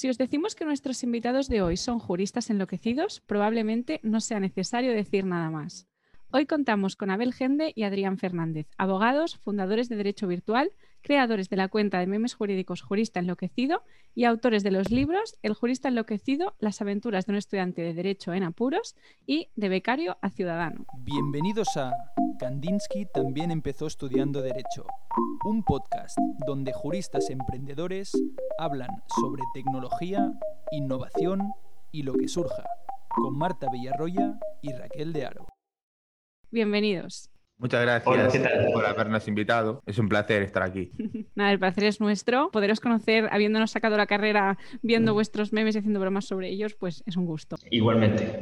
Si os decimos que nuestros invitados de hoy son juristas enloquecidos, probablemente no sea necesario decir nada más. Hoy contamos con Abel Gende y Adrián Fernández, abogados, fundadores de Derecho Virtual, creadores de la cuenta de memes jurídicos Jurista Enloquecido y autores de los libros El Jurista Enloquecido, Las aventuras de un estudiante de Derecho en apuros y De becario a ciudadano. Bienvenidos a Kandinsky también empezó estudiando Derecho, un podcast donde juristas emprendedores hablan sobre tecnología, innovación y lo que surja, con Marta Villarroya y Raquel de Aro. Bienvenidos. Muchas gracias por habernos invitado. Es un placer estar aquí. Nada, el placer es nuestro. Poderos conocer habiéndonos sacado la carrera, viendo vuestros memes y haciendo bromas sobre ellos, pues es un gusto. Igualmente.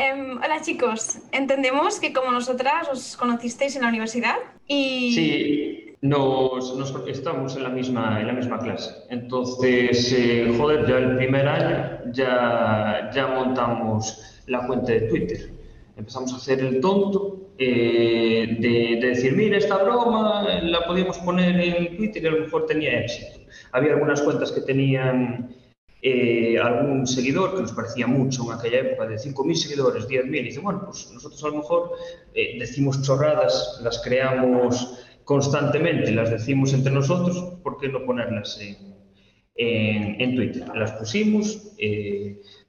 Em, hola chicos, entendemos que como nosotras os conocisteis en la universidad y... Sí, nos, estamos en la, misma, en la misma clase. Entonces, eh, joder, ya el primer año ya, ya montamos la cuenta de Twitter empezamos a hacer el tonto eh, de, decir, mira, esta broma la podíamos poner en Twitter y a lo mejor tenía éxito. Había algunas cuentas que tenían eh, algún seguidor que nos parecía mucho en aquella época, de 5.000 seguidores, 10.000, y dice, bueno, pues nosotros a lo mejor eh, decimos chorradas, las creamos constantemente, las decimos entre nosotros, ¿por qué no ponerlas en, en Twitter? Las pusimos,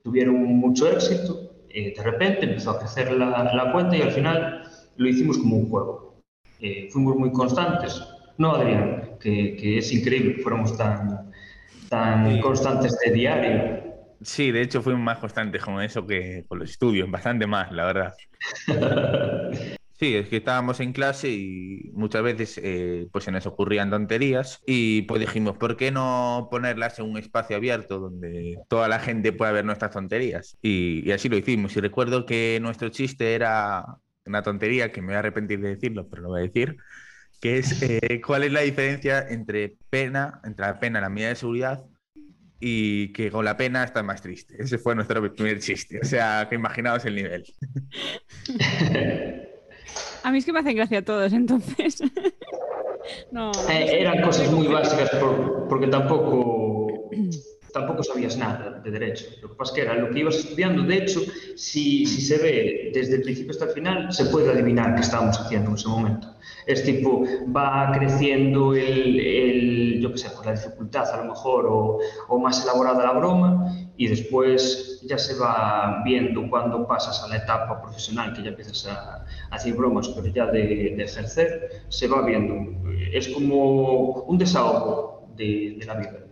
tuvieron mucho éxito, eh, de repente empezó a crecer la, la, cuenta y al final lo hicimos como un juego. Eh, fuimos muy constantes. No, Adrián, que, que, es increíble que fuéramos tan, tan constantes de diario. Sí, de hecho fuimos más constantes con eso que con los estudios, bastante más, la verdad. Sí, es que estábamos en clase y muchas veces eh, pues se nos ocurrían tonterías y pues dijimos, ¿por qué no ponerlas en un espacio abierto donde toda la gente pueda ver nuestras tonterías? Y, así lo hicimos. Y recuerdo que nuestro chiste era una tontería que me voy a arrepentir de decirlo, pero lo voy a decir, que es eh, cuál es la diferencia entre pena, entre la pena y la medida de seguridad y que con la pena está más triste. Ese fue nuestro primer chiste. O sea, que imaginaos el nivel. A mí es que me hacen gracia a todos, entonces. no, eh, eran cosas muy básicas porque tampoco, tampoco sabías nada de derecho. Lo que pasa es que era lo que ibas estudiando. De hecho, si, si se ve desde el principio hasta el final, se puede adivinar qué estábamos haciendo en ese momento. Es tipo, va creciendo el, el yo qué sé, pues la dificultad a lo mejor o, o más elaborada la broma y después ya se va viendo cuando pasas a la etapa profesional, que ya empiezas a, hacer bromas, pero ya de, de, ejercer, se va viendo. Es como un desahogo de, de la vida.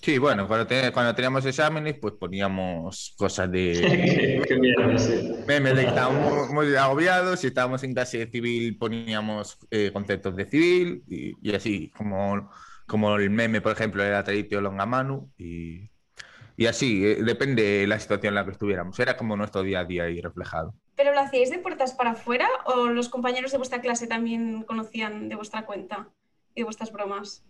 Sí, bueno, cuando, te, cuando, teníamos exámenes, pues poníamos cosas de... Qué sí. Memes de que estábamos muy agobiados, si estábamos en clase de civil poníamos eh, conceptos de civil y, y, así, como, como el meme, por ejemplo, era Traditio Longamanu y y así, eh, depende de la situación en la que estuviéramos. Era como nuestro día a día ahí reflejado. ¿Pero lo hacíais de puertas para afuera o los compañeros de vuestra clase también conocían de vuestra cuenta y de vuestras bromas?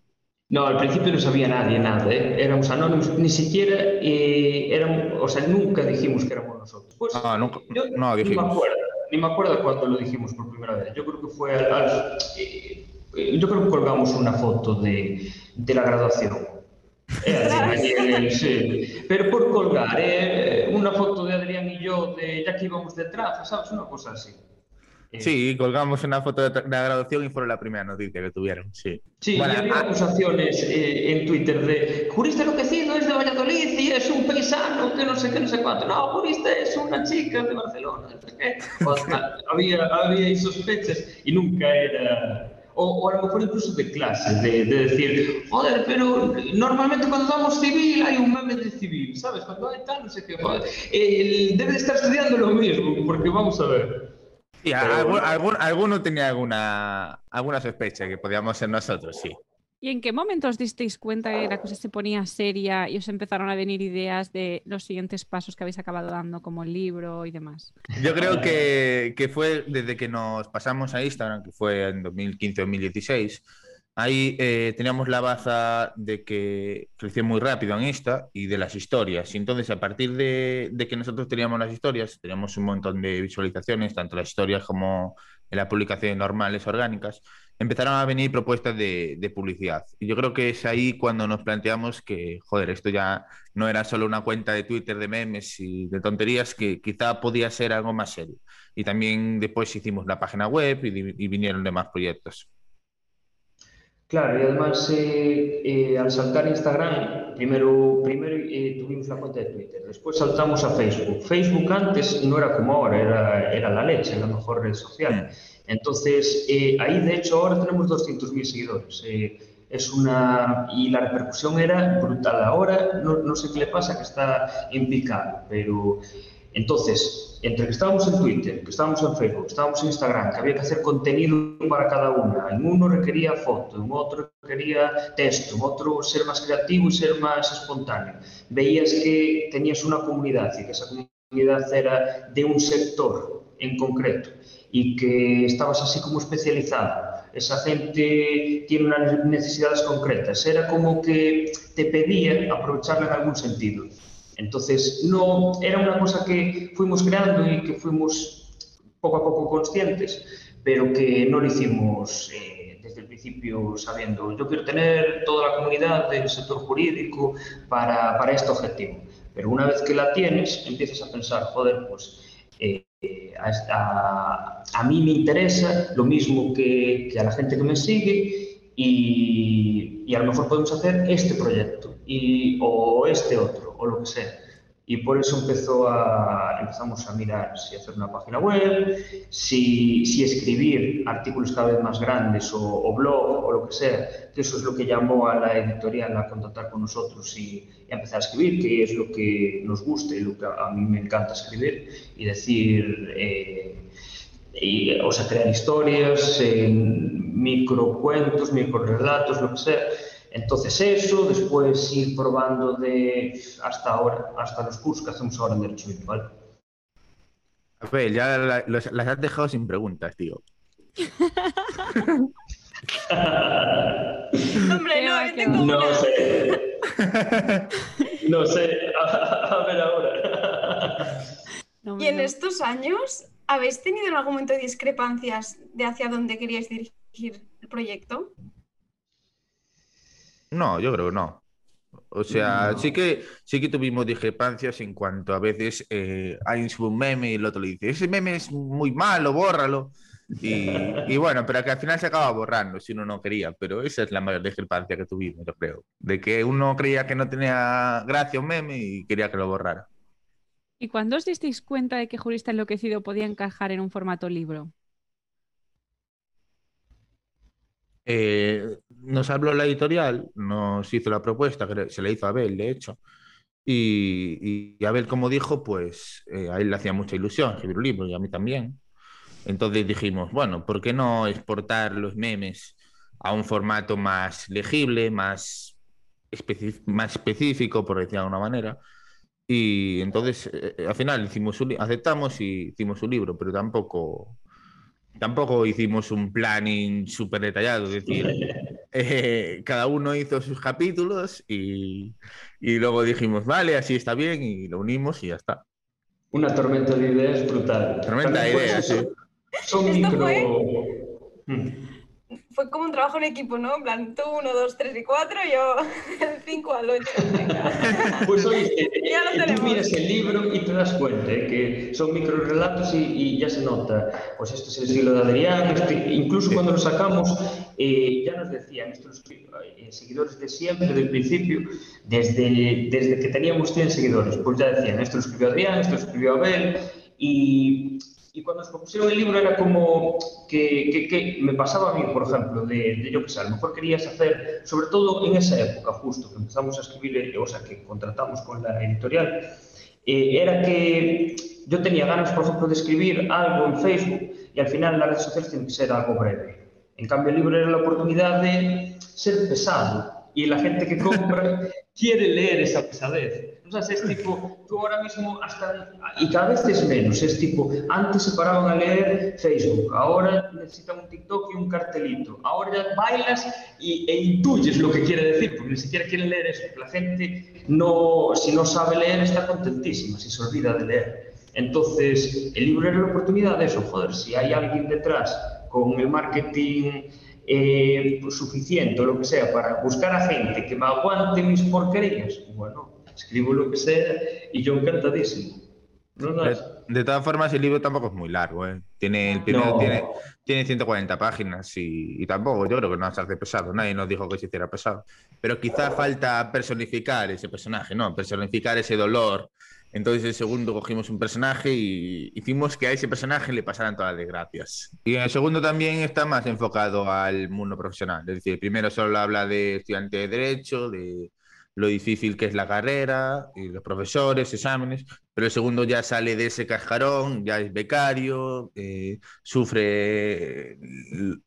No, al principio no sabía nadie nada, ¿eh? éramos anónimos, ni siquiera eh, éramos, o sea, nunca dijimos que éramos nosotros. Pues, ah, nunca, yo, no dijimos. Ni me, acuerdo, ni me acuerdo cuándo lo dijimos por primera vez. Yo creo que fue al, al eh, yo creo que colgamos una foto de, de la graduación sí. Pero por colgar eh, una foto de Adrián y yo de ya que íbamos detrás, ¿sabes? Una cosa así. Sí, colgamos una foto de la graduación y fue la primera noticia que tuvieron, sí. Sí, bueno, y había acusaciones eh, en Twitter de jurista enloquecido es de Valladolid y es un paisano que no sé qué, no sé cuánto. No, jurista es una chica de Barcelona. O sea, había, había sospechas y nunca era o, o, a lo mejor incluso de clases, de, de, decir, joder, pero normalmente cuando damos civil hay un meme de civil, ¿sabes? Cuando hay tal, no sé qué, joder, eh, debe de estar estudiando lo mismo, porque vamos a ver. Sí, algún, algún, alguno tenía alguna, alguna sospecha que podíamos ser nosotros, sí. ¿Y en qué momento os disteis cuenta que la cosa se ponía seria y os empezaron a venir ideas de los siguientes pasos que habéis acabado dando, como el libro y demás? Yo creo que, que fue desde que nos pasamos a Instagram, que fue en 2015-2016. Ahí eh, teníamos la baza de que creció muy rápido en Insta y de las historias. Y entonces, a partir de, de, que nosotros teníamos las historias, teníamos un montón de visualizaciones, tanto las historias como en las publicaciones normales, orgánicas empezaron a venir propuestas de, de, publicidad. Y yo creo que es ahí cuando nos planteamos que, joder, esto ya no era solo una cuenta de Twitter de memes y de tonterías, que quizá podía ser algo más serio. Y también después hicimos la página web y, y vinieron demás proyectos. Claro, e además eh, eh, al saltar Instagram, primeiro, primeiro eh, tuvimos la cuenta de Twitter, despois saltamos a Facebook. Facebook antes no era como ahora, era, era la leche, la mejor red social. Mm. Entonces, eh, ahí de hecho ahora tenemos 200.000 seguidores. Eh, es una y la repercusión era brutal. Ahora no, no sé qué le pasa, que está en picado, pero Entonces, entre que estábamos en Twitter, que estábamos en Facebook, que estábamos en Instagram, que había que hacer contenido para cada una, en uno requería foto, en otro requería texto, en otro ser más creativo y ser más espontáneo. Veías que tenías una comunidad y que esa comunidad era de un sector en concreto y que estabas así como especializado esa gente tiene unas necesidades concretas. Era como que te pedía aprovecharla en algún sentido. Entonces, no, era una cosa que fuimos creando y que fuimos poco a poco conscientes, pero que no lo hicimos eh, desde el principio sabiendo, yo quiero tener toda la comunidad del sector jurídico para, para este objetivo. Pero una vez que la tienes, empiezas a pensar, joder, pues eh, a, mí me interesa lo mismo que, que, a la gente que me sigue y, y, a lo mejor podemos hacer este proyecto y, o este otro o lo que sea. Y por eso empezó a, empezamos a mirar si hacer una página web, si, si escribir artículos cada vez más grandes o, o, blog o lo que sea, eso es lo que llamó a la editorial a contactar con nosotros y, y empezar a escribir, que es lo que nos gusta y lo que a mí me encanta escribir y decir, eh, y, o sea, crear historias, eh, microcuentos, microrelatos, lo que sea entonces eso, después ir probando de hasta ahora, hasta los cursos que hacemos ahora en Derecho Virtual. A ver, ya la, los, las has dejado sin preguntas, tío. Hombre, no, tengo no una. sé. No sé. A, a ver ahora. No, y en no. estos años, ¿habéis tenido en algún momento discrepancias de hacia dónde queríais dirigir el proyecto? No, yo creo que no. O sea, no. sí, que, sí que tuvimos discrepancias en cuanto a veces eh, alguien sube un meme y el otro le dice, ese meme es muy malo, bórralo. Y, y, bueno, pero que al final se acaba borrando si uno no quería, pero esa es la mayor discrepancia que tuvimos, yo creo. De que uno creía que no tenía gracia un meme y quería que lo borrara. ¿Y cuándo os disteis cuenta de que Jurista Enloquecido podía encajar en un formato libro? Eh, nos habló la editorial, nos hizo la propuesta, que se le hizo a Abel, de hecho, y, Abel, como dijo, pues eh, a él le hacía mucha ilusión escribir un libro y a mí también. Entonces dijimos, bueno, ¿por qué no exportar los memes a un formato más legible, más, más específico, por decir de alguna manera? Y entonces, eh, al final, hicimos un, aceptamos y hicimos un libro, pero tampoco tampoco hicimos un planning súper detallado, es decir, eh, cada uno hizo sus capítulos y, y, luego dijimos, vale, así está bien, y lo unimos y ya está. Una tormenta de ideas brutal. Tormenta de ideas, sí. Son micro... Fue? Fue como un trabajo en equipo, ¿no? En plan, tú, uno, dos, tres y cuatro, yo el cinco al ocho. Pues oíste, ya lo tenemos. tú miras el libro y te das cuenta ¿eh? que son microrelatos y, y, ya se nota, pues este es el estilo de Adrián, este, incluso cuando lo sacamos, eh, ya nos decían nuestros eh, seguidores de siempre, del principio, desde, desde que teníamos 100 seguidores, pues ya decían, esto lo escribió Adrián, esto lo escribió Abel, y y cuando se pusieron el libro era como que, que, que, me pasaba a mí, por ejemplo, de, de yo que sé, a lo mejor querías hacer, sobre todo en esa época justo que empezamos a escribir, eh, o sea, que contratamos con la editorial, eh, era que yo tenía ganas, por ejemplo, de escribir algo en Facebook y al final las redes sociales tienen que ser algo breve. En cambio, el libro era la oportunidad de ser pesado, y la gente que compra quiere leer esa pesadez. Sea, es tipo, tú ahora mismo hasta, y cada vez es menos, es tipo, antes se paraban a leer Facebook, ahora necesitan un TikTok y un cartelito, ahora bailas y, e intuyes lo que quiere decir, porque ni siquiera quieren leer eso, la gente no, si no sabe leer está contentísima, si se olvida de leer. Entonces, el libro era la oportunidad de eso, joder, si hay alguien detrás con el marketing eh, pues, suficiente o lo que sea para buscar a gente que me aguante mis porquerías, bueno, escribo lo que sea y yo encantadísimo. de, todas formas, el libro tampoco es muy largo. ¿eh? Tiene, el primero tiene, tiene 140 páginas y, tampoco, yo creo que no se hace pesado. Nadie nos dijo que se hiciera pesado. Pero quizá falta personificar ese personaje, ¿no? Personificar ese dolor. Entonces, el segundo cogimos un personaje y hicimos que a ese personaje le pasaran todas las desgracias. Y en el segundo también está más enfocado al mundo profesional. Es decir, primero solo habla de estudiante de Derecho, de lo difícil que es la carrera, y los profesores, exámenes, pero el segundo ya sale de ese cascarón, ya es becario, eh, sufre,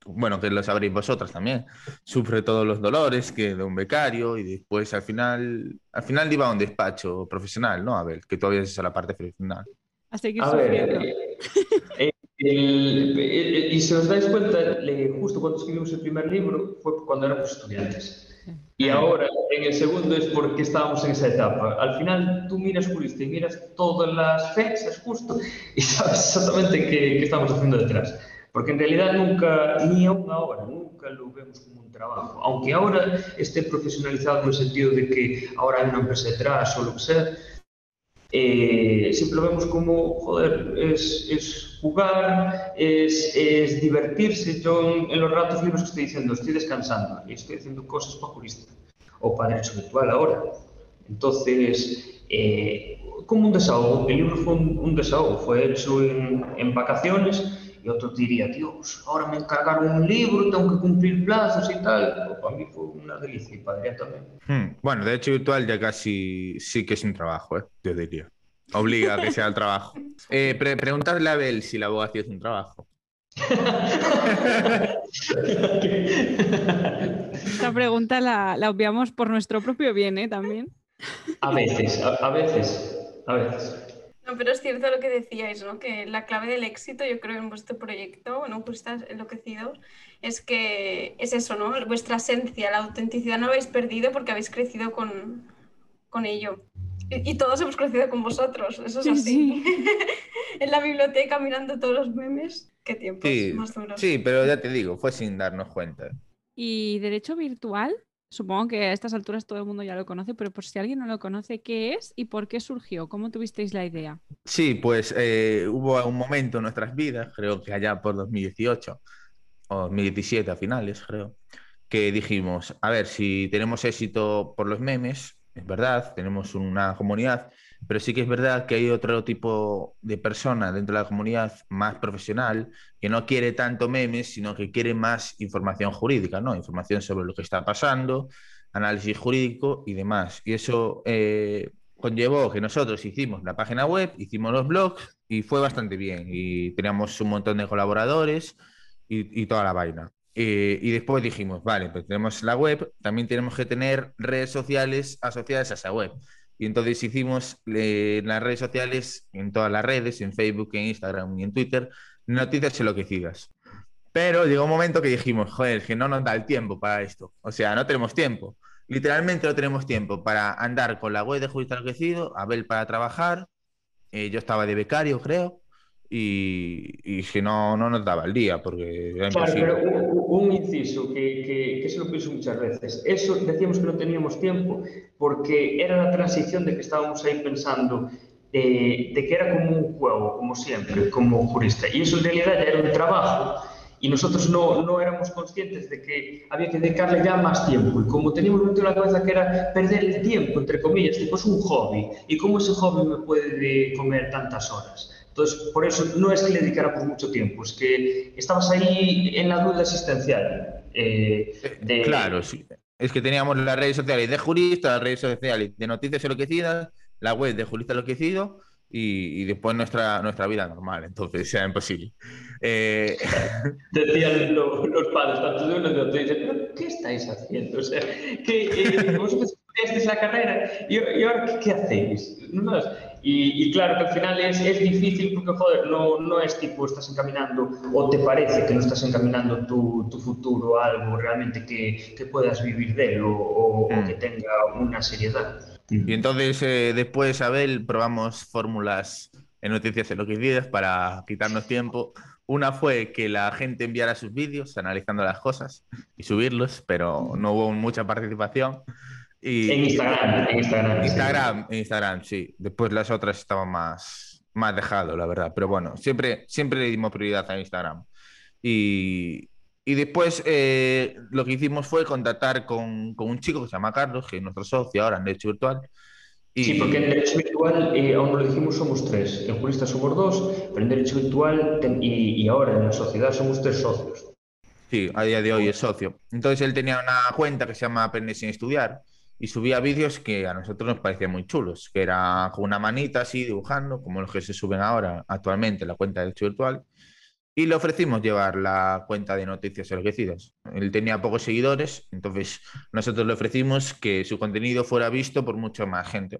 bueno, que lo sabréis vosotras también, sufre todos los dolores que de un becario y después al final, al final iba a un despacho profesional, ¿no? A ver, que todavía es la parte final. A seguir sufriendo. Eh, y si os dais cuenta, justo cuando escribimos el primer libro fue cuando éramos estudiantes. Y ahora, en el segundo, es porque estábamos en esa etapa. Al final, tú miras jurista y miras todas las fechas justo y sabes exactamente qué, estamos haciendo detrás. Porque en realidad nunca, ni aún ahora, nunca lo vemos como un trabajo. Aunque ahora esté profesionalizado en el sentido de que ahora hay una empresa detrás o lo que sea, eh, sempre vemos como, joder, es, es jugar, es, es divertirse. Yo en, en los ratos libres que estoy diciendo, estoy descansando y estoy haciendo cosas para jurista o para derecho virtual ahora. Entonces, eh, como un desahogo, el libro fue un, un desahogo, fue hecho en, en, vacaciones y otro diría, Dios, ahora me encargaron un libro, tengo que cumplir plazos y tal. Pero para mí fue también. Hmm, bueno, de hecho virtual ya casi sí que es un trabajo, ¿eh? yo diría. Obliga a que sea el trabajo. Eh, preguntarle a Abel si la abogacía es un trabajo. Esta pregunta la, la, obviamos por nuestro propio bien, ¿eh? También. A veces, a, veces, a veces. No, pero es cierto lo que decíais, ¿no? Que la clave del éxito, yo creo, en vuestro proyecto, en Juristas Enloquecidos, es que es eso, ¿no? Vuestra esencia, la autenticidad no habéis perdido porque habéis crecido con, con ello. Y, todos hemos crecido con vosotros, eso es así. en la biblioteca mirando todos los memes, qué tiempo más duros. Sí, pero ya te digo, fue sin darnos cuenta. ¿Y derecho virtual? Supongo que a estas alturas todo el mundo ya lo conoce, pero por si alguien no lo conoce, ¿qué es y por qué surgió? ¿Cómo tuvisteis la idea? Sí, pues eh, hubo un momento en nuestras vidas, creo que allá por 2018 o 2017 a finales, creo, que dijimos, a ver, si tenemos éxito por los memes, es verdad, tenemos una comunidad, pero sí que es verdad que hay otro tipo de persona dentro de la comunidad más profesional que no quiere tanto memes, sino que quiere más información jurídica, ¿no? Información sobre lo que está pasando, análisis jurídico y demás. Y eso eh, conllevó que nosotros hicimos la página web, hicimos los blogs y fue bastante bien. Y teníamos un montón de colaboradores y toda la vaina. Eh, y después dijimos, vale, pues tenemos la web, también tenemos que tener redes sociales asociadas a esa web. Y entonces hicimos eh, en las redes sociales, en todas las redes, en Facebook, en Instagram y en Twitter, noticias enloquecidas. Pero llegó un momento que dijimos, joder, que no nos da el tiempo para esto. O sea, no tenemos tiempo. Literalmente no tenemos tiempo para andar con la web de Jurista Enloquecido, Abel para trabajar, eh, yo estaba de becario, creo, y, y que no, no nos daba el día, porque era claro, pero un, un inciso que, que, que, se lo pienso muchas veces. Eso decíamos que no teníamos tiempo porque era la transición de que estábamos ahí pensando de, de que era como un juego, como siempre, como jurista. Y eso en realidad ya era un trabajo y nosotros no, no, éramos conscientes de que había que dedicarle ya más tiempo. Y como teníamos metido en la cabeza que era perder el tiempo, entre comillas, tipo es un hobby. ¿Y cómo ese hobby me puede comer tantas horas? Entonces, por eso no es que le dedicáramos mucho tiempo, es que estabas ahí en la duda existencial. Eh, de... Claro, sí. Es que teníamos las redes sociales de jurista, las redes sociales de noticias enloquecidas, la web de jurista enloquecido y, y después nuestra, nuestra vida normal. Entonces, era imposible. Eh... Decían los, los, padres, tanto de uno de otro, dicen, ¿qué estáis haciendo? O sea, que eh, vosotros estudiasteis la carrera y, y ahora ¿qué, qué hacéis? No, y, y, claro que al final es, es, difícil porque, joder, no, no es tipo estás encaminando o te parece que no estás encaminando tu, tu futuro a algo realmente que, que, puedas vivir de él o, o, mm. o, que tenga una seriedad. Y entonces, eh, después, Abel, probamos fórmulas en noticias enloquecidas para quitarnos tiempo Una fue que la gente enviara sus vídeos analizando las cosas y subirlos, pero no hubo mucha participación. Y, en Instagram, en Instagram. Instagram, sí. Instagram, sí. Después las otras estaban más, más dejado, la verdad. Pero bueno, siempre, siempre le dimos prioridad a Instagram. Y, y después eh, lo que hicimos fue contactar con, con, un chico que se llama Carlos, que es nuestro socio ahora en Derecho Virtual. Y... Sí, porque en Derecho Virtual, eh, aún no lo dijimos, somos tres. En Jurista somos dos, pero en Derecho Virtual y, y ahora en la sociedad somos tres socios. Sí, a día de hoy es socio. Entonces él tenía una cuenta que se llama Aprende sin estudiar y subía vídeos que a nosotros nos parecían muy chulos, que era con una manita así dibujando, como los que se suben ahora actualmente en la cuenta de Derecho Virtual y le ofrecimos llevar la cuenta de noticias enriquecidas. Él tenía pocos seguidores, entonces nosotros le ofrecimos que su contenido fuera visto por mucha más gente.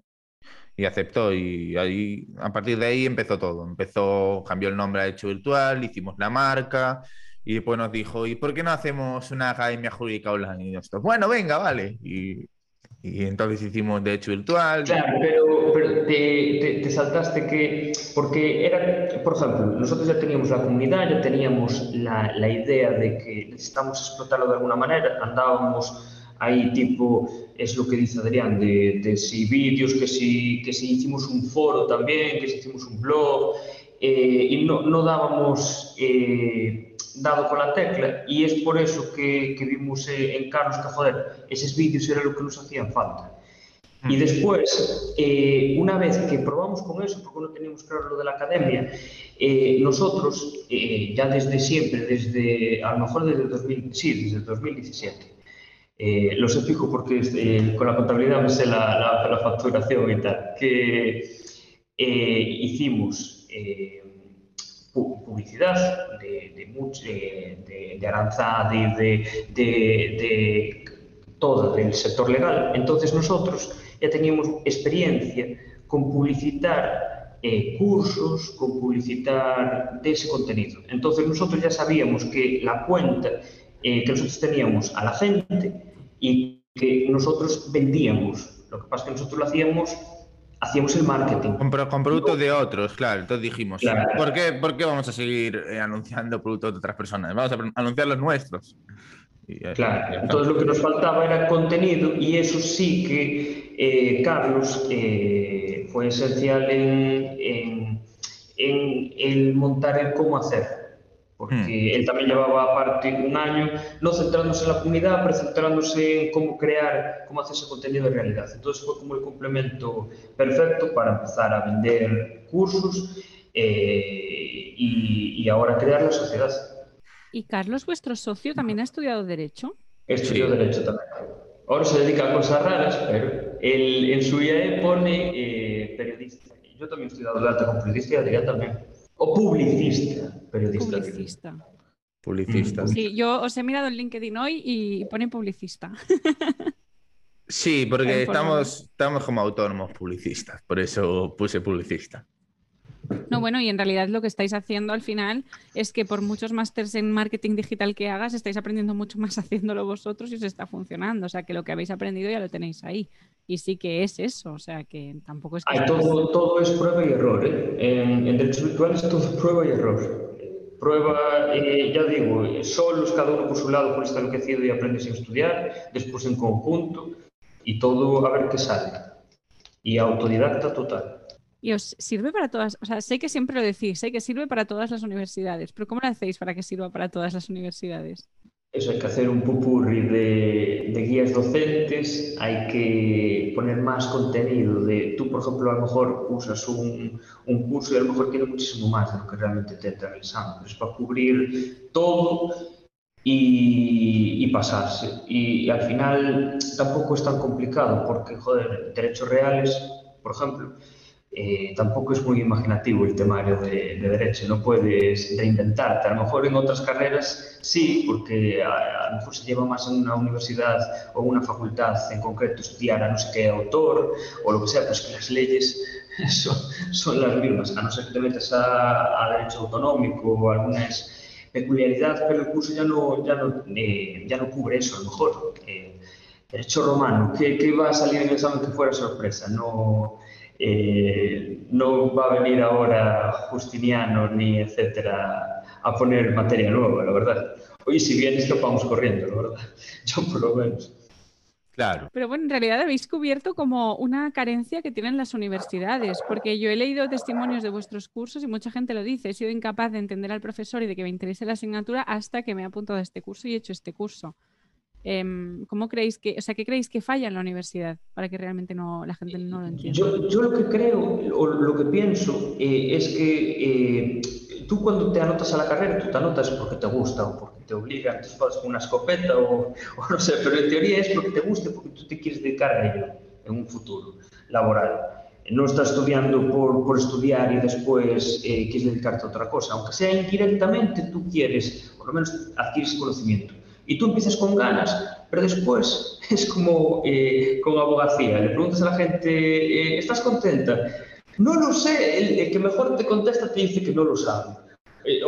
Y aceptó y ahí, a partir de ahí empezó todo. Empezó, cambió el nombre a Hecho Virtual, hicimos la marca y después nos dijo, ¿y por qué no hacemos una academia jurídica online? Y nosotros, bueno, venga, vale. Y y entonces hicimos de hecho virtual. Claro, pero, te, te, te, saltaste que, porque era, por ejemplo, nosotros ya teníamos la comunidad, ya teníamos la, la idea de que necesitamos explotarlo de alguna manera, andábamos ahí tipo, es lo que dice Adrián, de, de si vídeos, que si, que si hicimos un foro también, que si hicimos un blog, eh, y no, no dábamos... Eh, dado con la tecla y es por eso que, que vimos eh, en Carlos que, joder, esos vídeos era lo que nos hacían falta. Y después, eh, una vez que probamos con eso, porque no teníamos claro lo de la academia, eh, nosotros, eh, ya desde siempre, desde, a lo mejor desde, 2000, sí, desde 2017, eh, lo sé fijo porque eh, con la contabilidad me sé la, la, la facturación y tal, que hicimos publicidad de, de, de, de Aranzadi, de, de, de todo el sector legal. Entonces nosotros ya teníamos experiencia con publicitar eh, cursos, con publicitar de ese contenido. Entonces nosotros ya sabíamos que la cuenta eh, que nosotros teníamos a la gente y que nosotros vendíamos. Lo que pasa es que nosotros lo hacíamos hacíamos el marketing. Con, con productos de otros, claro. Entonces dijimos, claro. ¿por, qué, ¿por qué vamos a seguir eh, anunciando productos de otras personas? Vamos a anunciar los nuestros. Claro, entonces lo que nos faltaba era contenido y eso sí que eh, Carlos eh, fue esencial en, en, en, el montar el cómo hacer porque mm. él también llevaba aparte un año, no centrándose en la comunidad, pero centrándose en cómo crear, cómo hacer ese contenido de realidad. Entonces fue como el complemento perfecto para empezar a vender cursos eh, y, y, ahora crear la sociedad. ¿Y Carlos, vuestro socio, también ha estudiado Derecho? Estudió sí. Derecho también. Ahora se dedica a cosas raras, pero él, en su IAE pone eh, periodista. Yo también he estudiado Data con periodista y Adrián también. O publicista, periodista. Publicista. Publicista. Sí, yo os he mirado en LinkedIn hoy y pone publicista. Sí, porque estamos, estamos como autónomos publicistas, por eso puse publicista. No, bueno, y en realidad lo que estáis haciendo al final es que por muchos másters en marketing digital que hagas, estáis aprendiendo mucho más haciéndolo vosotros y os está funcionando. O sea, que lo que habéis aprendido ya lo tenéis ahí. Y sí que es eso, o sea, que tampoco es que... Hay todo, todo es prueba y error, ¿eh? En, en derechos virtuales todo es prueba y error. Prueba, eh, ya digo, solos, cada uno por su lado, por estar enloquecido y aprendes a estudiar, después en conjunto y todo a ver qué sale. Y autodidacta total. Y os sirve para todas, o sea, sé que siempre lo decís, sé que sirve para todas las universidades, pero ¿cómo lo hacéis para que sirva para todas las universidades? Eso hay que hacer un pupurri de, de, guías docentes, hay que poner más contenido. De, tú, por ejemplo, a lo mejor usas un, un curso y a lo mejor tiene muchísimo más de lo que realmente te entra en el examen, es para cubrir todo y, y pasarse. Y, y, al final tampoco es tan complicado porque, joder, derechos reales, por ejemplo, eh, tampoco es muy imaginativo el temario de, de, derecho, no puedes reinventarte. A lo mejor en otras carreras sí, porque a, a, lo mejor se lleva más en una universidad o una facultad en concreto estudiar a no sé qué autor o lo que sea, pues que las leyes son, son las mismas, a no ser que te metas a, a derecho autonómico o algunas peculiaridades, pero el curso ya no, ya no, eh, ya no cubre eso, a lo mejor. Eh, derecho romano, ¿qué, ¿qué, va a salir en el examen que fuera sorpresa? No eh, no va a venir ahora Justiniano ni etcétera a poner materia nueva, la verdad. Oye, si vienes, vamos corriendo, la verdad. Yo por lo menos. Claro. Pero bueno, en realidad habéis cubierto como una carencia que tienen las universidades, porque yo he leído testimonios de vuestros cursos y mucha gente lo dice, he sido incapaz de entender al profesor y de que me interese la asignatura hasta que me he apuntado a este curso y he hecho este curso. Em, ¿Cómo creéis que, o sea, qué creéis que falla en la universidad para que realmente no, la gente no lo entienda? Yo, yo lo que creo o lo que pienso eh, es que eh, tú cuando te anotas a la carrera, tú te anotas porque te gusta o porque te obligan, te vas con una escopeta o, o, no sé, pero en teoría es porque te guste, porque tú te quieres dedicar a ello en un futuro laboral. No estás estudiando por, por estudiar y después eh, quieres dedicarte a otra cosa. Aunque sea indirectamente, tú quieres, por lo menos adquieres conocimiento y tú empiezas con ganas, pero después es como eh, con abogacía. Le preguntas a la gente, eh, ¿estás contenta? No lo sé, el, el, que mejor te contesta te dice que no lo sabe. Eh,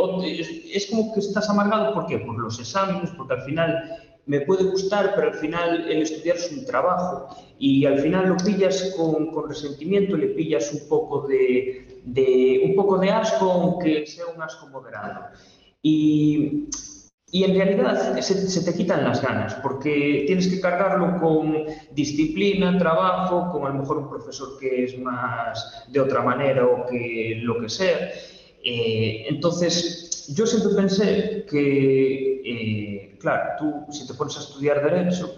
es, como que estás amargado, ¿por qué? Por los exámenes, porque al final me puede gustar, pero al final el estudiar es un trabajo y al final lo pillas con, con resentimiento, le pillas un poco de, de, un poco de asco, aunque sea un asco moderado. Y y en realidad se, se, te quitan las ganas, porque tienes que cargarlo con disciplina, trabajo, con a lo mejor un profesor que es más de otra manera o que lo que sea. Eh, entonces, yo siempre pensé que, eh, claro, tú si te pones a estudiar Derecho,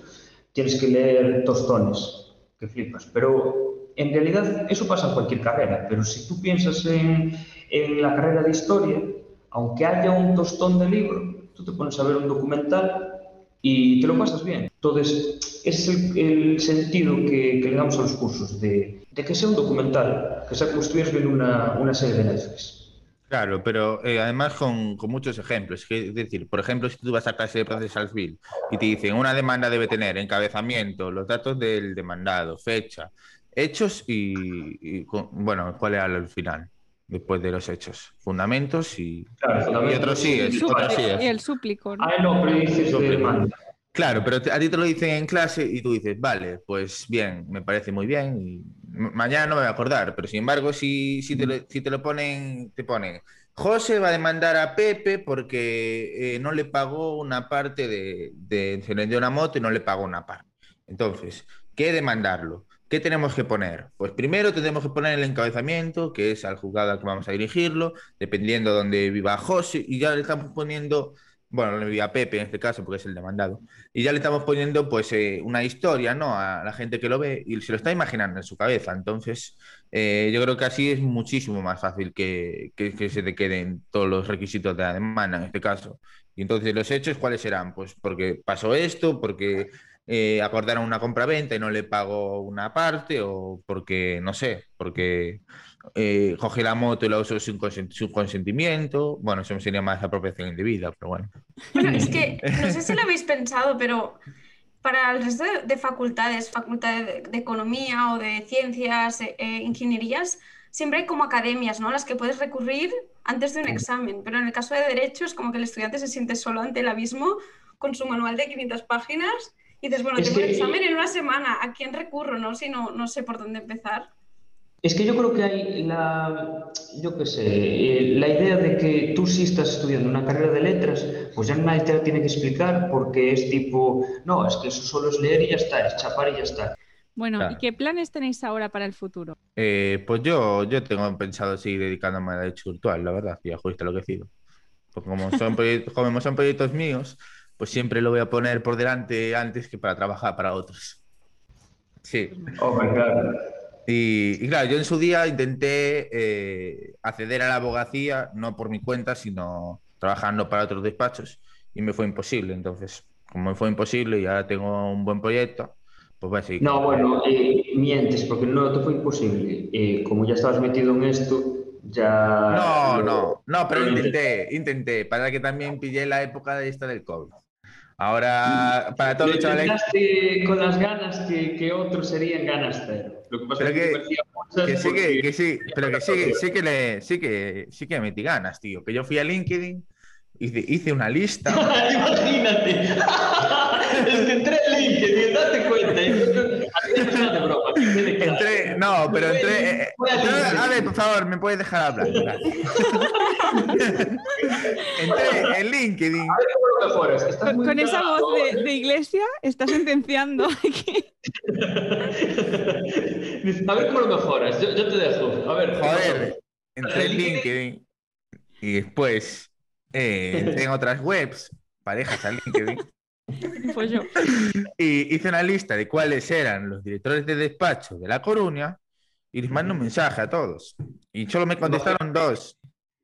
tienes que leer tostones, que flipas, pero en realidad eso pasa en cualquier carrera, pero si tú piensas en, en la carrera de Historia, aunque haya un tostón de libro, tú te pones a ver un documental y te lo pasas bien. Entonces, ese es el, sentido que, le damos a los cursos, de, que sea un documental, que sea como estuvieras viendo una, una serie de Netflix. Claro, pero eh, además con, muchos ejemplos. Es decir, por ejemplo, si tú vas a clase de Procesal Civil y te dicen una demanda debe tener encabezamiento, los datos del demandado, fecha, hechos y, y bueno, ¿cuál era el final? Después de los hechos. Fundamentos y, claro, y otros sí es. Otros sí es. Y el súplico. ¿no? Ah, no, pero. Claro, pero a ti te lo dicen en clase y tú dices, vale, pues bien, me parece muy bien y mañana no me voy a acordar, pero sin embargo, si, si, te, lo, si te lo ponen, te ponen, José va a demandar a Pepe porque eh, no le pagó una parte de, de, se le dio una moto y no le pagó una parte. Entonces, ¿qué demandarlo? ¿Qué tenemos que poner? Pues primero tenemos que poner el encabezamiento, que es al juzgado al que vamos a dirigirlo, dependiendo de dónde viva José, y ya le estamos poniendo, bueno, le viva Pepe en este caso, porque es el demandado, y ya le estamos poniendo pues eh, una historia, ¿no? A la gente que lo ve y se lo está imaginando en su cabeza. Entonces, eh, yo creo que así es muchísimo más fácil que, que, que se te queden todos los requisitos de la demanda en este caso. Y entonces, ¿los hechos cuáles serán? Pues porque pasó esto, porque eh, acordaron una compra-venta y no le pago una parte, o porque, no sé, porque eh, cogí la moto y la uso sin, consent sin, consentimiento. Bueno, eso sería más apropiación indebida, pero bueno. Bueno, es que no sé si lo habéis pensado, pero para el resto de, de facultades, facultades de, de, economía o de ciencias, eh, ingenierías, siempre hay como academias, ¿no? Las que puedes recurrir antes de un examen, pero en el caso de derecho es como que el estudiante se siente solo ante el abismo con su manual de 500 páginas y dices, bueno, es tengo que... el examen en una semana, ¿a quién recurro? No? Si no, no sé por dónde empezar. Es que yo creo que hay la, yo qué sé, eh, la idea de que tú sí estás estudiando una carrera de letras, pues ya nadie te la tiene que explicar porque es tipo, no, es que eso solo es leer y ya está, es chapar y ya está. Bueno, claro. ¿y qué planes tenéis ahora para el futuro? Eh, pues yo, yo tengo pensado seguir dedicándome a derecho virtual, la verdad, y a juicio lo que decido. Porque como son, proyectos, como son proyectos míos, pues siempre lo voy a poner por delante antes que para trabajar para otros. Sí. Oh my God. Y, y, claro, yo en su día intenté eh, acceder a la abogacía, no por mi cuenta, sino trabajando para otros despachos, y me fue imposible. Entonces, como me fue imposible y ahora tengo un buen proyecto, pues voy a seguir. No, bueno, eh, mientes, porque no te fue imposible. Eh, como ya estabas metido en esto, ya... No, no, no, pero intenté, intenté, para que también pillé la época de esta del COVID. Ahora, para todos los chavales. con las ganas que, que, otros serían ganas cero. Lo que pasa pero es que, que, sí, que, que, sí, pero que sí, sí que le, sí que sí que metí ganas, tío. Que yo fui a LinkedIn, hice, hice una lista. Imagínate. es que entré en LinkedIn, date cuenta. entré, No, pero entre. eh, eh, a ver, por favor, ¿me puedes dejar hablar? Entré en LinkedIn. A ver cómo lo mejoras. Estás Con, con esa voz de, de iglesia está sentenciando Dice, A ver cómo lo mejoras. Yo, yo te dejo. A ver. Joder, entré en LinkedIn y después eh, entré en otras webs, parejas a LinkedIn, pues yo. y hice una lista de cuáles eran los directores de despacho de La Coruña y les mando un mensaje a todos. Y solo me contestaron dos.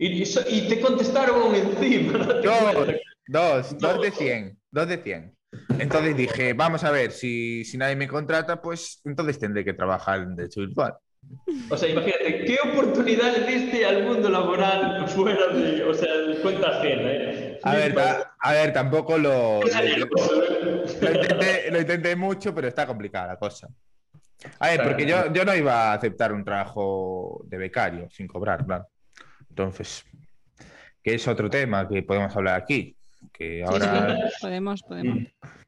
Y, y te contestaron encima. no Dos, dos, dos de Dos. 100, dos de 100. Entonces dije, vamos a ver, si, si nadie me contrata, pues entonces tendré que trabajar en derecho virtual. O sea, imagínate, ¿qué oportunidad le diste al mundo laboral fuera de, o sea, cuenta ajena? eh? A ver, ta- a ver, tampoco lo, ¿eh? lo intenté, lo intenté mucho, pero está complicada la cosa. A ver, porque yo, yo no iba a aceptar un trabajo de becario sin cobrar, claro. Entonces, que es otro tema que podemos hablar aquí. Que Sí, ahora, sí, podemos, podemos.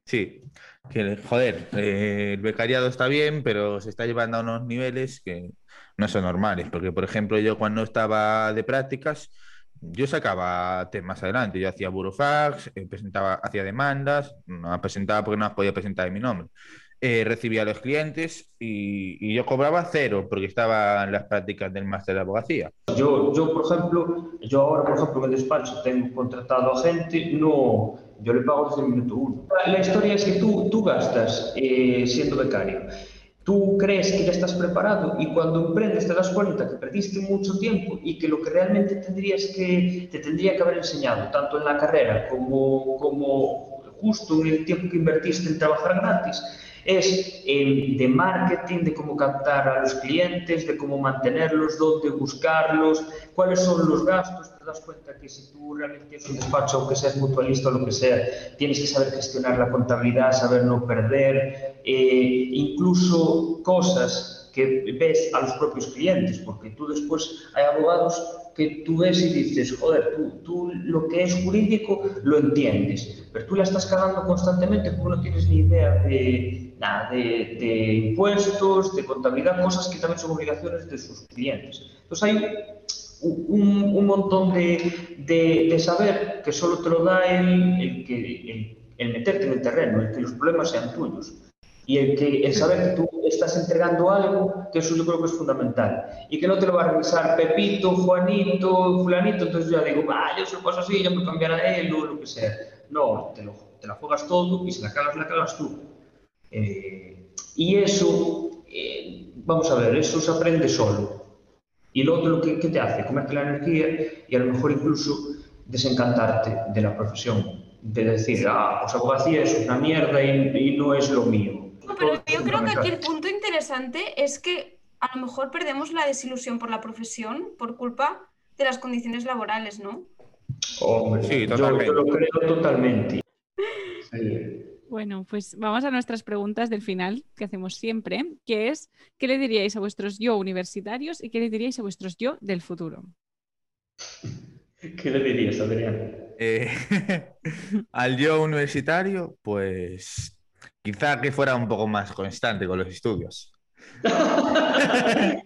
sí, que joder, eh, el becariado está bien, pero se está llevando a unos niveles que no son normales. Porque, por ejemplo, yo cuando estaba de prácticas, yo sacaba temas adelante. Yo hacía burofax, eh, presentaba, hacía demandas, no las presentaba porque no las podía presentar en mi nombre. Eh, recibía a los clientes y, y yo cobraba cero porque estaba en las prácticas del máster de abogacía. Yo, yo, por ejemplo, yo ahora, por ejemplo, en el despacho tengo contratado a gente, no, yo le pago desde el minuto uno. La historia es que tú, tú gastas eh, siendo becario. Tú crees que ya estás preparado y cuando emprendes te das cuenta que perdiste mucho tiempo y que lo que realmente tendrías que, te tendría que haber enseñado, tanto en la carrera como, como justo en el tiempo que invertiste en trabajar gratis, es eh, de marketing, de cómo captar a los clientes, de cómo mantenerlos, dónde buscarlos, cuáles son los gastos. Te das cuenta que si tú realmente tienes un despacho, aunque seas mutualista o lo que sea, tienes que saber gestionar la contabilidad, saber no perder, eh, incluso cosas que ves a los propios clientes, porque tú después hay abogados que tú ves y dices, joder, tú, tú lo que es jurídico lo entiendes, pero tú la estás cagando constantemente porque no tienes ni idea de, nada, de, de impuestos, de contabilidad, cosas que también son obligaciones de sus clientes. Entonces hay un, un montón de, de, de, saber que solo te lo da el, el, que, el, el meterte en el terreno, el que los problemas sean tuyos y el, que, el saber que tú estás entregando algo, que eso yo creo que es fundamental. Y que no te lo va a revisar Pepito, Juanito, Fulanito, entonces yo ya digo, ah, yo se lo paso así, ya me cambiará él o lo que sea. No, te, lo, te la juegas todo y si la cagas, la cagas tú. Eh, y eso, eh, vamos a ver, eso se aprende solo. Y lo otro, ¿qué, ¿qué te hace? Comerte la energía y a lo mejor incluso desencantarte de la profesión. De decir, ah, pues abogacía es una mierda y, y no es lo mío. No, pero yo creo que aquí el punto interesante es que a lo mejor perdemos la desilusión por la profesión por culpa de las condiciones laborales, ¿no? Hombre, Sí, yo, totalmente. yo lo creo totalmente. Sí. Bueno, pues vamos a nuestras preguntas del final que hacemos siempre, que es ¿qué le diríais a vuestros yo universitarios y qué le diríais a vuestros yo del futuro? ¿Qué le dirías, Adrián? Eh, al yo universitario, pues quizá que fuera un poco más constante con los estudios.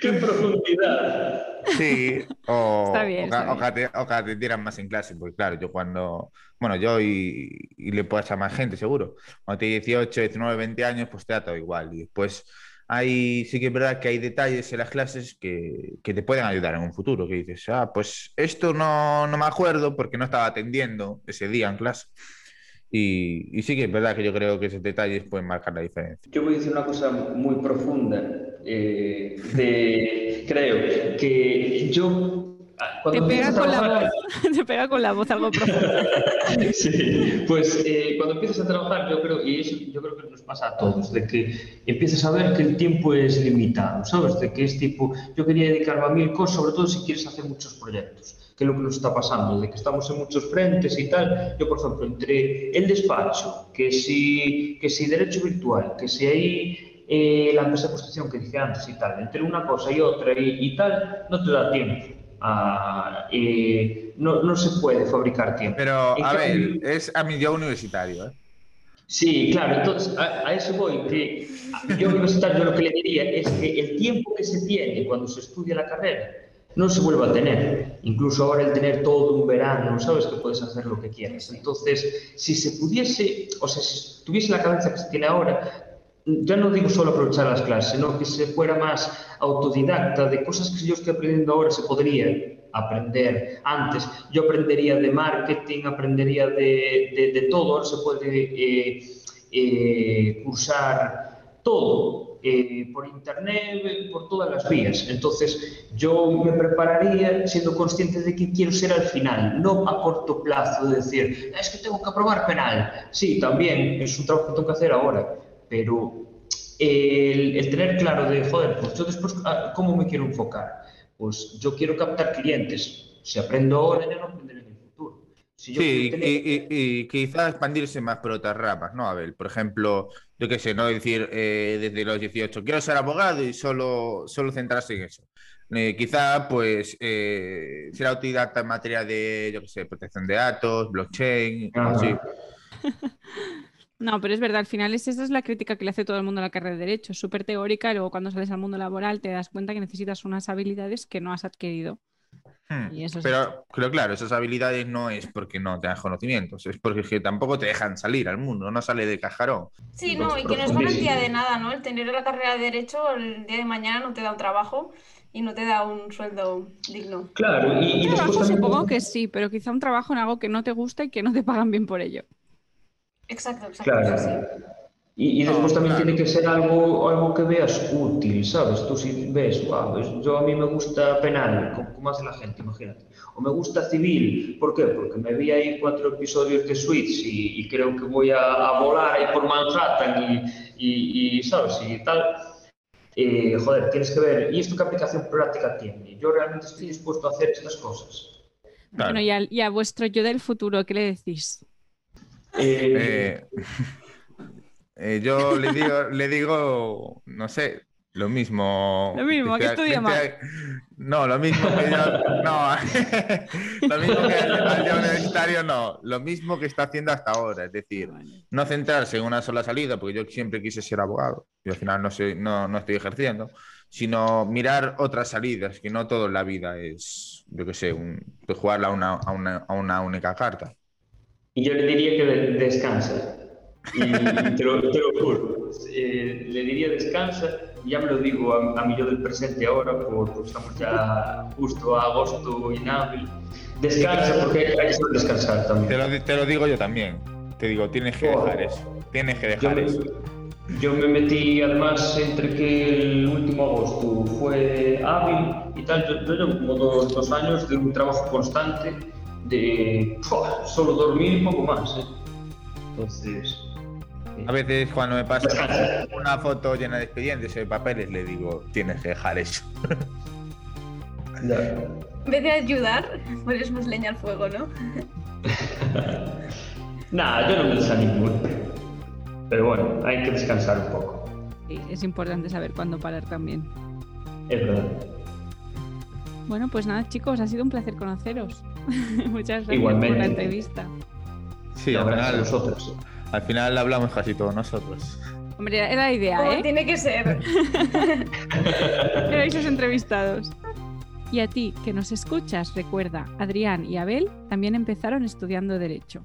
¡Qué profundidad! Sí, o, Está bien, o, está o ate- o que atendieran más en clase, porque claro, yo cuando, bueno, yo y, y le puedo echar más gente, seguro. Cuando tienes 18, 19, 20 años, pues te da todo igual. Y después hay, sí que es verdad que hay detalles en las clases que, que te pueden ayudar en un futuro, que dices, ah, pues esto no, no me acuerdo porque no estaba atendiendo ese día en clase. Y, y sí que es verdad que yo creo que esos detalles pueden marcar la diferencia. Yo voy a decir una cosa muy profunda. eh, de, creo que yo. ah, Te cuando pega empiezas a con la voz, te pega con la voz algo profundo. Sí, pues eh, cuando empiezas a trabajar, yo creo, y eso yo creo que nos pasa a todos, de que empiezas a ver que el tiempo es limitado, ¿sabes? De que es tipo, yo quería dedicarme a mil cosas, sobre todo si quieres hacer muchos proyectos, que es lo que nos está pasando, de que estamos en muchos frentes y tal. Yo, por ejemplo, entre el despacho, que si, que si derecho virtual, que si ahí eh, la empresa de construcción que dije antes y tal, entre una cosa y otra y, y tal, no te da tiempo. Ah, eh, no, no se puede fabricar tiempo. Pero, En a ver, cambio- es a mi yo universitario, ¿eh? Sí, claro, entonces a, a eso voy, que yo universitario lo que le diría es que el tiempo que se tiene cuando se estudia la carrera no se vuelve a tener. Incluso ahora el tener todo un verano, sabes que puedes hacer lo que quieras. Entonces, si se pudiese, o sea, si tuviese la cabeza que se tiene ahora, ya no digo solo aprovechar las clases, sino que se fuera más autodidacta de cosas que yo estoy aprendiendo ahora se podría aprender antes. Yo aprendería de marketing, aprendería de, de, de todo, ahora se puede eh, eh, cursar todo eh, por internet, por todas las vías. Entonces, yo me prepararía siendo consciente de que quiero ser al final, no a corto plazo, de decir, es que tengo que aprobar penal. Sí, también es un trabajo que tengo que hacer ahora, pero el, tener claro de, joder, pues yo después, ah, ¿cómo me quiero enfocar? Pues yo quiero captar clientes. Si aprendo ahora, ya no aprenderé. Si yo Sí, y, tener- y- y quizá expandirse más por otras ramas, ¿no, Abel? Por ejemplo, yo qué sé, no decir eh, desde los 18, quiero ser abogado y solo, solo centrarse en eso. Eh, quizá, pues, eh, ser autodidacta en materia de, yo qué sé, protección de datos, blockchain, Ajá. así. No, pero es verdad, al final es, esa es la crítica que le hace todo el mundo a la carrera de Derecho. Es súper teórica y luego cuando sales al mundo laboral te das cuenta que necesitas unas habilidades que no has adquirido. Hmm. Y eso es Pero, pero claro, esas habilidades no es porque no tengas conocimientos, es porque es que tampoco te dejan salir al mundo, no sale de cajarón. Sí, no, y que no es garantía de nada, ¿no? El tener la carrera de Derecho el día de mañana no te da un trabajo y no te da un sueldo digno. Claro, y, y Un trabajo también... supongo que sí, pero quizá un trabajo en algo que no te gusta y que no te pagan bien por ello. Exacto, exacto. Claro. sí. Y, y después No, también claro. tiene que ser algo, algo que veas útil, ¿sabes? Tú si ves, "Guau, pues yo a mí me gusta penal, como, como hace la gente, imagínate. O me gusta civil, ¿por qué? Porque me vi ahí cuatro episodios de Suits y, y creo que voy a, a volar ahí por Manhattan y, y, y, ¿sabes? Y tal. Eh, joder, tienes que ver, ¿y esto qué aplicación práctica tiene? Yo realmente estoy dispuesto a hacer estas cosas. Claro. Bueno, y, al- y a vuestro yo del futuro, ¿qué le decís? Eh, Eh, eh, yo le digo, le digo, no sé, lo mismo. Lo mismo, ¿qué Vete a- estudia a- No, lo mismo que yo. No, lo mismo que al, universitario, no. Lo mismo que está haciendo hasta ahora. Es decir, no centrarse en una sola salida, porque yo siempre quise ser abogado y al final no, soy, no, no estoy ejerciendo, sino mirar otras salidas, que no todo en la vida es, yo qué sé, un, pues jugarla a una, a, una, a una única carta. Y yo le diría que de- Y te lo, te lo juro. Eh, le diría descansa, ya me lo digo a, a mí yo del presente ahora, por- porque estamos ya justo a agosto inhábil. Descansa porque hay que descansar Te también. lo, di- te lo digo yo también. Te digo, tienes que Joder. dejar eso. Tienes que Yo dejar me, eso. yo me metí además entre que el último agosto fue hábil y tal, yo, yo llevo como dos, dos años de un trabajo constante de solo dormir y poco más. ¿eh? Entonces... A veces cuando me pasa una foto llena de expedientes o de papeles, le digo, tienes que dejar eso. En vez de ayudar, pones más leña al fuego, ¿no? Nah, yo no me desanimo. Pero bueno, hay que descansar un poco. Sí, es importante saber cuándo parar también. Es verdad. Bueno, pues nada, chicos, ha sido un placer conoceros. Muchas gracias Igualmente. por la entrevista. Sí, gracias a vosotros. Al final hablamos casi todos nosotros. Hombre, era la idea, Como ¿eh? tiene que ser. Erais los entrevistados. Y a ti, que nos escuchas, recuerda, Adrián y Abel también empezaron estudiando Derecho.